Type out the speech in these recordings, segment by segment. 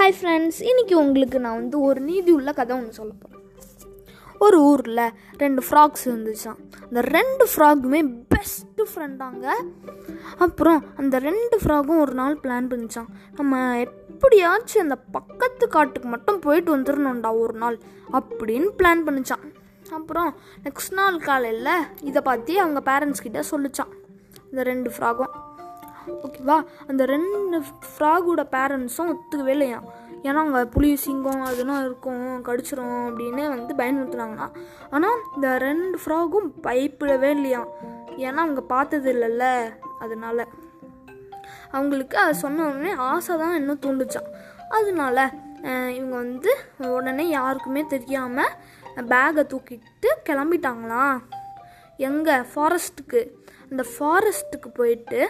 Hi friends இன்றைக்கி உங்களுக்கு நான் வந்து ஒரு நீதி உள்ள கதை ஒன்று சொல்ல போகிறேன் ஒரு ஊரில் ரெண்டு ஃப்ராக்ஸ் இருந்துச்சான் அந்த ரெண்டு ஃப்ராகுமே பெஸ்ட்டு ஃப்ரெண்டாங்க அப்புறம் அந்த ரெண்டு ஃப்ராகும் ஒரு நாள் பிளான் பண்ணிச்சான் நம்ம எப்படியாச்சும் அந்த பக்கத்து காட்டுக்கு மட்டும் போயிட்டு வந்துடணும்டா ஒரு நாள் அப்படின்னு பிளான் பண்ணிச்சான் அப்புறம் நெக்ஸ்ட் நாள் காலையில் இதை பற்றி அவங்க பேரண்ட்ஸ் கிட்ட சொல்லிச்சான் இந்த ரெண்டு ஃப்ராகும் ஓகேவா? அந்த ரெண்டு ஃப்ராகோட பேரண்ட்ஸும் ஒத்துக்கவே இல்லையா? ஏன்னா அங்கே புலி சிங்கம் அதெல்லாம் இருக்கும் கடிச்சிரும் அப்படின்னு வந்து பயன்படுத்துனாங்கன்னா ஆனால் இந்த ரெண்டு ஃப்ராகும் பயப்படவே இல்லையா? ஏன்னா அவங்க பார்த்தது இல்லைல்ல அதனால. அவங்களுக்கு அதை சொன்ன உடனே ஆசை தான் இன்னும் தூண்டுச்சான் அதனால இவங்க வந்து உடனே யாருக்குமே தெரியாமல் பேகை தூக்கிட்டு கிளம்பிட்டாங்களாம் எங்கே ஃபாரஸ்ட்டுக்கு அந்த ஃபாரஸ்ட்டுக்கு போயிட்டு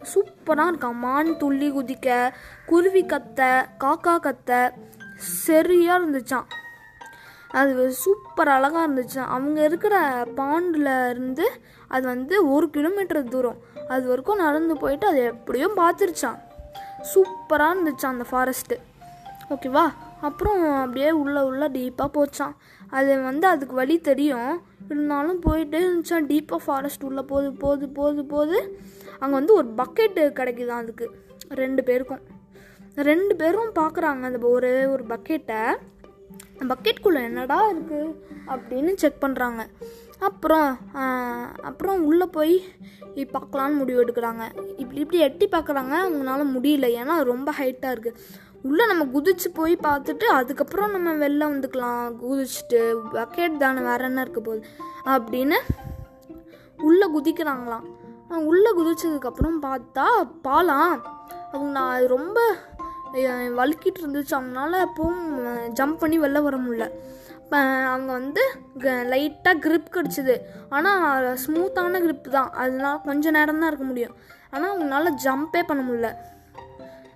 சூப்பராக இருக்கான் மான் துள்ளி குதிக்க குருவி கத்த காக்கா கத்த. சரியாக இருந்துச்சான் அது சூப்பர் அழகாக இருந்துச்சான் அவங்க இருக்கிற பாண்டில் இருந்து அது வந்து ஒரு கிலோமீட்டர் தூரம். அது வரைக்கும் நடந்து போயிட்டு அது எப்படியும் பார்த்துருச்சான் சூப்பராக இருந்துச்சான் அந்த ஃபாரஸ்ட்டு ஓகேவா அப்புறம் அப்படியே உள்ளே உள்ளே டீப்பாக போச்சான் அது வந்து அதுக்கு வழி தெரியும். இருந்தாலும் போயிட்டே இருந்துச்சா? டீப்பாக ஃபாரஸ்ட் உள்ளே போகுது போகுது போகுது போது அங்கே வந்து ஒரு பக்கெட்டு கிடைக்குதான் அதுக்கு. ரெண்டு பேருக்கும். ரெண்டு பேரும் பார்க்குறாங்க அந்த ஒரே ஒரு பக்கெட்டை பக்கெட்குள்ளே என்னடா இருக்குது அப்படின்னு செக் பண்ணுறாங்க அப்புறம் அப்புறம் உள்ளே போய் பார்க்கலான்னு முடிவு எடுக்கிறாங்க. இப்படி இப்படி எட்டி பார்க்குறாங்க அவங்களால முடியல. ஏன்னா ரொம்ப ஹைட்டாக இருக்குது உள்ளே நம்ம குதிச்சு போய் பார்த்துட்டு அதுக்கப்புறம் நம்ம வெளில வந்துக்கலாம். குதிச்சுட்டு பக்கெட் தானே வேற என்ன இருக்க போகுது? அப்படின்னு உள்ளே குதிக்கிறாங்களாம். உள்ளே குதிச்சதுக்கப்புறம் பார்த்தா பாலாம். அவங்க நான் அது ரொம்ப வலுக்கிட்டு வழுக்கிட்டு இருந்துச்சு. அவங்களால எப்பவும் ஜம்ப் பண்ணி வெளில வர முடியல. அவங்க வந்து லைட்டாக கிரிப் கிடச்சிது. ஆனால் ஸ்மூத்தான கிரிப் தான். அதனால கொஞ்சம் நேரம் தான் இருக்க முடியும். ஆனால் அவங்களால ஜம்பே பண்ண முடியல.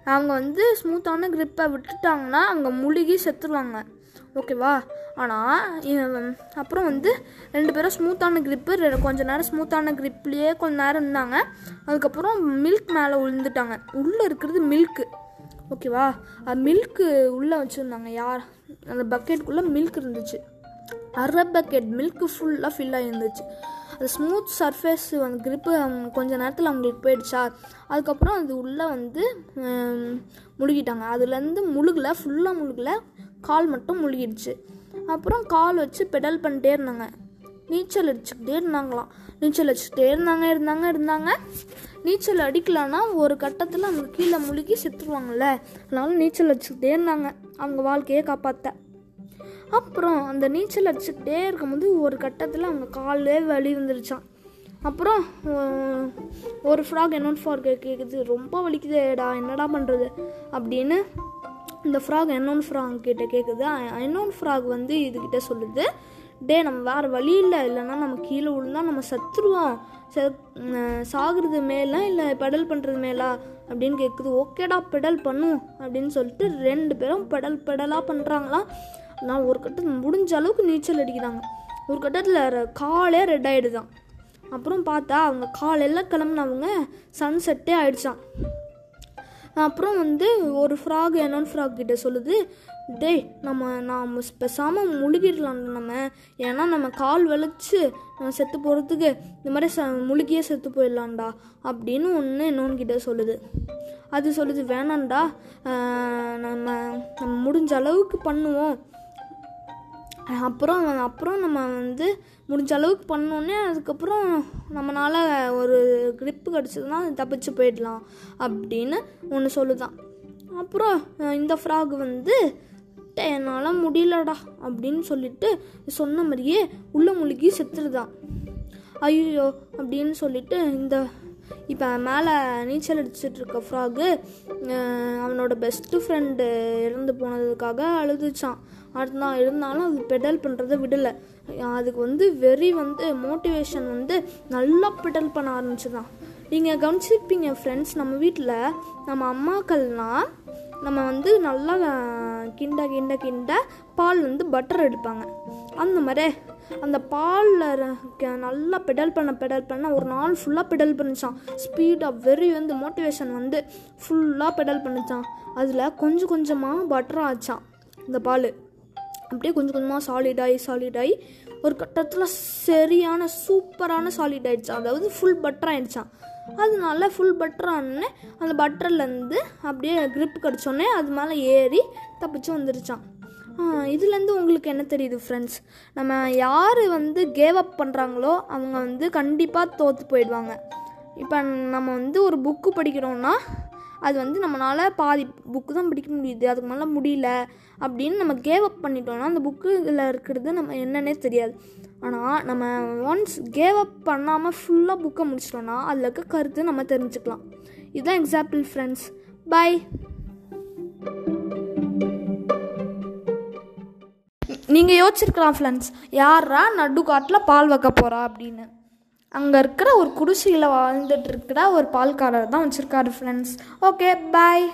அவங்க வந்து ஸ்மூத்தான க்ரிப்பை விட்டுட்டாங்கன்னா அவங்க முழுகி செத்துருவாங்க. ஓகேவா ஆனால் அப்புறம் வந்து ரெண்டு பேரும் ஸ்மூத்தான grip கொஞ்ச நேரம் ஸ்மூத்தான க்ரிப்லேயே கொஞ்ச நேரம் இருந்தாங்க. அதுக்கப்புறம் மில்க் மேலே விழுந்துட்டாங்க உள்ளே இருக்கிறது மில்க்கு ஓகேவா மில்க்கு உள்ளே வச்சுருந்தாங்க. யார்? அந்த பக்கெட்டுக்குள்ளே மில்க் இருந்துச்சு. அரை பக்கெட் மில்க்கு ஃபுல்லாக ஃபில் ஆகிருந்துச்சு அது ஸ்மூத் சர்ஃபேஸ் அந்த க்ரிப்பு அவங்க கொஞ்ச நேரத்தில் அவங்களுக்கு போயிடுச்சா? அதுக்கப்புறம் அது உள்ளே வந்து முழுகிட்டாங்க. அதுலேருந்து முழுகல ஃபுல்லாக முழுகல கால் மட்டும் முழுகிடுச்சு. அப்புறம் கால் வச்சு பெடல் பண்ணிட்டே இருந்தாங்க. நீச்சல் அடிச்சுக்கிட்டே இருந்தாங்களாம். நீச்சல் அடிச்சுக்கிட்டே இருந்தாங்க இருந்தாங்க இருந்தாங்க. நீச்சல் அடிக்கலன்னா ஒரு கட்டத்தில் அவங்க கீழே முழுகி செத்துருவாங்கல்ல. அதனால நீச்சல் அடிச்சுக்கிட்டே இருந்தாங்க. அவங்க வாழ்க்கையை காப்பாற்ற அப்புறம் அந்த நீச்சல் அடிச்சுக்கிட்டே இருக்கும்போது ஒரு கட்டத்தில் அவங்க காலே வலி வந்துருச்சான் அப்புறம் ஒரு ஃப்ராக் இன்னொரு ஃப்ராக் கேட்குது ரொம்ப வலிக்குதேடா என்னடா பண்ணுறது அப்படின்னு இந்த ஃப்ராக் இன்னொன்று ஃப்ராக் கிட்ட கேட்குது இன்னொன்று ஃப்ராக் வந்து இதுகிட்ட சொல்லுது. டே நம்ம வேறு வழி இல்லை. இல்லைன்னா நம்ம கீழே விழுந்தா நம்ம சத்துருவோம். செ அஹ், சாகுறது மேலா இல்லை பெடல் பண்ணுறது மேலா அப்படின்னு கேட்குது ஓகேடா பெடல் பண்ணும் அப்படின்னு சொல்லிட்டு ரெண்டு பேரும் பெடல் பெடலாக பண்ணுறாங்களாம் நான் ஒரு கட்டத்தில் முடிஞ்ச அளவுக்கு நீச்சல் அடிக்கிறாங்க. ஒரு கட்டத்தில் காலே ரெட் ஆகிடுதான் அப்புறம் பார்த்தா அவங்க காலையில் கிளம்புனவங்க சன்செட்டே ஆயிடுச்சான் அப்புறம் வந்து ஒரு ஃப்ராக் என்னோட ஃப்ராக் கிட்ட சொல்லுது டேய் நம்ம நாம் பேசாமல் முழுகிடலாம் நம்ம. ஏன்னா நம்ம கால் வலிச்சு நம்ம செத்து போகிறதுக்கு இந்த மாதிரி ச முழுகியே செத்து போயிடலாம்டா. அப்படின்னு ஒன்று இன்னொன்று கிட்ட சொல்லுது. அது சொல்லுது வேணாம்டா. நம்ம நம்ம முடிஞ்ச அளவுக்கு பண்ணுவோம். அப்புறம் அப்புறம் நம்ம வந்து முடிஞ்ச அளவுக்கு பண்ணோன்னே அதுக்கப்புறம் நம்மளால் ஒரு grip கிடச்சதுன்னா தப்பிச்சு போயிடலாம் அப்படின்னு ஒன்று சொல்லுதான். அப்புறம் இந்த ஃப்ராக் வந்து என்னால் முடியலடா அப்படின்னு சொல்லிட்டு சொன்ன மாதிரியே உள்ள முழுகி செத்துருதான் ஐயோ அப்படின்னு சொல்லிட்டு இந்த இப்போ மேலே நீச்சல் அடிச்சிட்ருக்க ஃப்ராகு அவனோட பெஸ்ட்டு ஃப்ரெண்டு இறந்து போனதுக்காக அழுதுச்சான் அடுத்தான் இருந்தாலும் அது பெடல் பண்ணுறதை விடலை. அதுக்கு வந்து வெறி வந்து மோட்டிவேஷன் வந்து நல்லா பெடல் பண்ண ஆரம்பிச்சுதான். நீங்கள் கவனிச்சிருப்பீங்க ஃப்ரெண்ட்ஸ் நம்ம வீட்டில் நம்ம அம்மாக்கள்னால் நம்ம வந்து நல்லா கிண்ட கிண்ட கிண்ட பால் வந்து பட்டர் எடுப்பாங்க. அந்த மாதிரி அந்த பாலில் நல்லா பெடல் பண்ண பெடல் பண்ண ஒரு நாள் ஃபுல்லாக பெடல் பண்ணிச்சான் ஸ்பீடாக வெறி வந்து மோட்டிவேஷன் வந்து ஃபுல்லாக பெடல் பண்ணிச்சான் அதில் கொஞ்சம் கொஞ்சமாக பட்டர் ஆச்சான் இந்த பால். அப்படியே கொஞ்சம் கொஞ்சமாக சாலிட் ஆகி சாலிட் ஆகி ஒரு கட்டத்தில் சரியான சூப்பரான சாலிட் ஆயிடுச்சான் அதாவது ஃபுல் பட்டர் ஆயிடுச்சான் அதனால ஃபுல் பட்டர் ஆனோடனே அந்த பட்டர்லேருந்து அப்படியே க்ரிப் கிடச்சோடனே அது மேலே ஏறி தப்பிச்சு வந்துருச்சான் இதுலேருந்து உங்களுக்கு என்ன தெரியுது ஃப்ரெண்ட்ஸ் நம்ம யார் வந்து கேவ் அப் பண்ணுறாங்களோ அவங்க வந்து கண்டிப்பாக தோற்று போயிடுவாங்க. இப்போ நம்ம வந்து ஒரு புக்கு படிக்கிறோன்னா அது வந்து நம்மளால் பாதி புக்கு தான் படிக்க முடியுது அதுக்கு மேலே முடியல அப்படின்னு நம்ம கேவ் அப் பண்ணிட்டோம்னா அந்த புக்கில் இருக்கிறது நம்ம என்னன்னே தெரியாது. ஆனால் நம்ம ஒன்ஸ் கேவ் அப் பண்ணாமல் ஃபுல்லாக புக்கை முடிச்சிட்டோம்னா அதில் இருக்க கருத்து நம்ம தெரிஞ்சுக்கலாம். இதுதான் எக்ஸாம்பிள் ஃப்ரெண்ட்ஸ் பை நீங்கள் யோசிச்சிருக்கலாம் ஃப்ரெண்ட்ஸ் யாரா நடுக்காட்டில் பால் வைக்க போகிறா அப்படின்னு. அங்கே இருக்கிற ஒரு குடிசையில் வாழ்ந்துட்டு இருக்கிற ஒரு பால்காரர் தான் வச்சுருக்காரு ஃப்ரெண்ட்ஸ் ஓகே பாய்